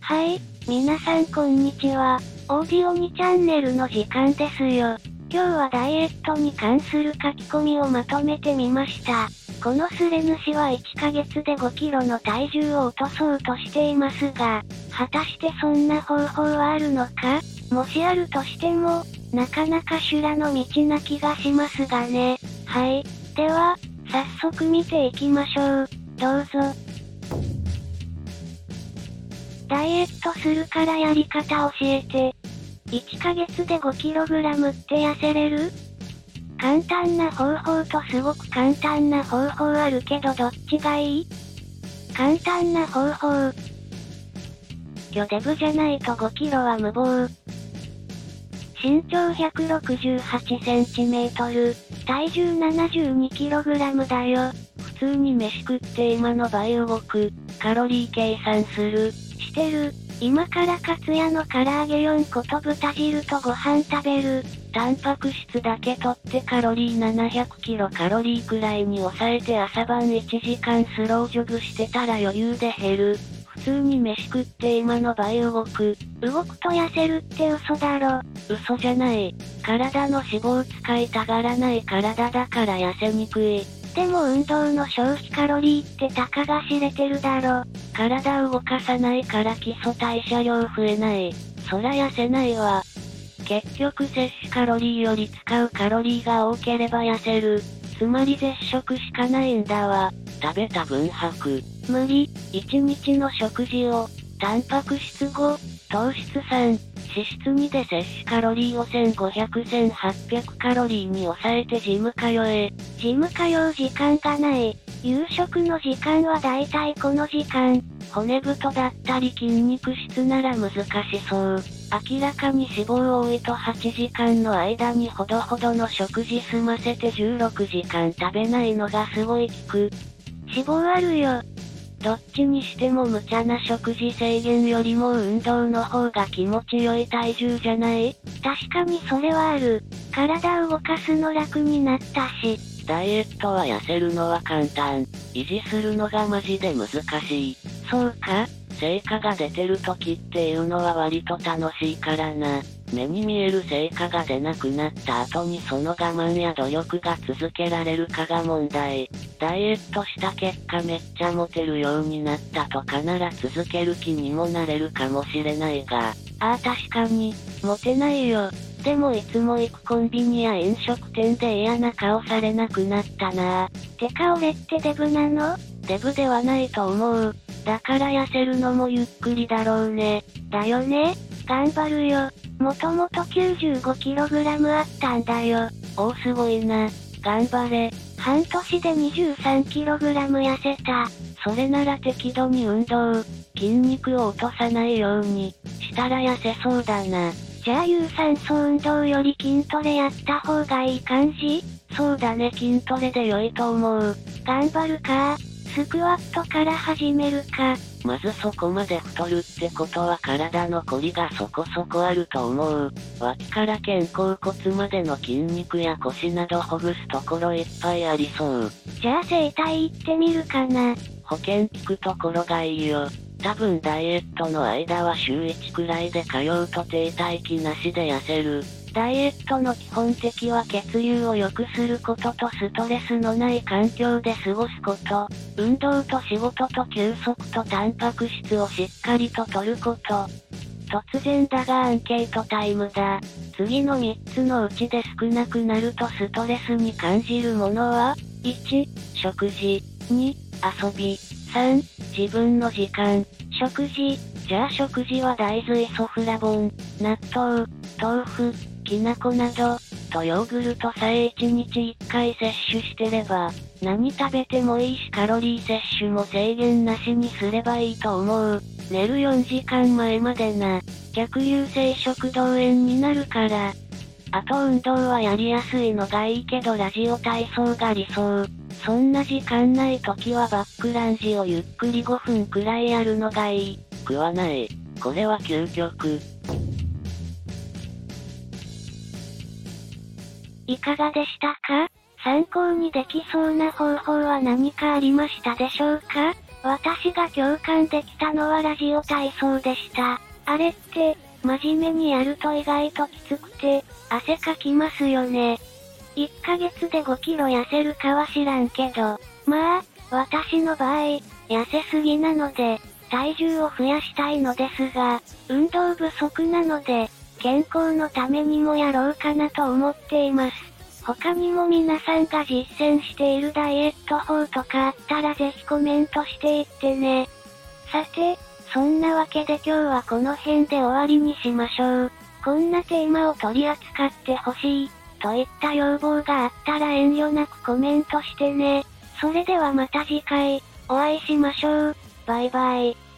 はい、皆さんこんにちは。オーディオ2チャンネルの時間ですよ。今日はダイエットに関する書き込みをまとめてみました。このスレ主は1ヶ月で5キロの体重を落とそうとしていますが、果たしてそんな方法はあるのか？もしあるとしても、なかなか修羅の道な気がしますがね。はい。では、早速見ていきましょう。どうぞ。ダイエットするからやり方教えて。1ヶ月で 5kg って痩せれる？簡単な方法とすごく簡単な方法あるけどどっちがいい？簡単な方法。魚デブじゃないと 5kg は無謀。身長 168cm、体重 72kg だよ。普通に飯食って今の倍動く。カロリー計算する。してる。今からカツヤの唐揚げ4個と豚汁とご飯食べる。タンパク質だけ取ってカロリー700キロカロリーくらいに抑えて朝晩1時間スロージョグしてたら余裕で減る。普通に飯食って今の倍動く。動くと痩せるって嘘だろ。嘘じゃない。体の脂肪使いたがらない体だから痩せにくい。でも運動の消費カロリーってたかが知れてるだろ。体動かさないから基礎代謝量増えない。そら痩せないわ。結局摂取カロリーより使うカロリーが多ければ痩せる。つまり絶食しかないんだわ。食べた分吐く。無理。1日の食事を、タンパク質5、糖質3、脂質2で摂取カロリーを1500、1800カロリーに抑えてジム通え。ジム通う時間がない。夕食の時間はだいたいこの時間。骨太だったり筋肉質なら難しそう。明らかに脂肪多いと8時間の間にほどほどの食事済ませて16時間食べないのがすごい効く。脂肪あるよ。どっちにしても無茶な食事制限よりも運動の方が気持ち良い体重じゃない？確かにそれはある。体動かすの楽になったし。ダイエットは痩せるのは簡単。維持するのがマジで難しい。そうか？成果が出てる時っていうのは割と楽しいからな。目に見える成果が出なくなった後にその我慢や努力が続けられるかが問題。ダイエットした結果めっちゃモテるようになったとかなら続ける気にもなれるかもしれないが、ああ確かに、モテないよ。でもいつも行くコンビニや飲食店で嫌な顔されなくなったなてか俺ってデブなの？デブではないと思う。だから痩せるのもゆっくりだろうね。だよね？頑張るよ。もともと 95kg あったんだよ。おおすごいな。頑張れ。半年で 23kg 痩せた。それなら適度に運動、筋肉を落とさないように、したら痩せそうだな。じゃあ有酸素運動より筋トレやった方がいい感じ？そうだね筋トレで良いと思う。頑張るか？スクワットから始めるか？まずそこまで太るってことは体のコリがそこそこあると思う。脇から肩甲骨までの筋肉や腰などほぐすところいっぱいありそう。じゃあ整体行ってみるかな。保険聞くところがいいよ。多分ダイエットの間は週1くらいで通うと停滞期なしで痩せる。ダイエットの基本的は血流を良くすることとストレスのない環境で過ごすこと。運動と仕事と休息とタンパク質をしっかりと取ること。突然だがアンケートタイムだ。次の3つのうちで少なくなるとストレスに感じるものは ?1、食事。2、遊び。3、自分の時間。食事。じゃあ食事は大豆イソフラボン、納豆、豆腐、きな粉など、とヨーグルトさえ1日1回摂取してれば、何食べてもいいしカロリー摂取も制限なしにすればいいと思う。寝る4時間前までな。逆流性食道炎になるから。あと運動はやりやすいのがいいけどラジオ体操が理想。そんな時間ない時はバックランジをゆっくり5分くらいやるのがいい。食わない。これは究極。いかがでしたか？参考にできそうな方法は何かありましたでしょうか？私が共感できたのはラジオ体操でした。あれって、真面目にやると意外ときつくて、汗かきますよね。1ヶ月で5キロ痩せるかは知らんけど、まあ、私の場合、痩せすぎなので、体重を増やしたいのですが、運動不足なので、健康のためにもやろうかなと思っています。他にも皆さんが実践しているダイエット法とかあったらぜひコメントしていってね。さて、そんなわけで今日はこの辺で終わりにしましょう。こんなテーマを取り扱ってほしい、といった要望があったら遠慮なくコメントしてね。それではまた次回、お会いしましょう。バイバイ。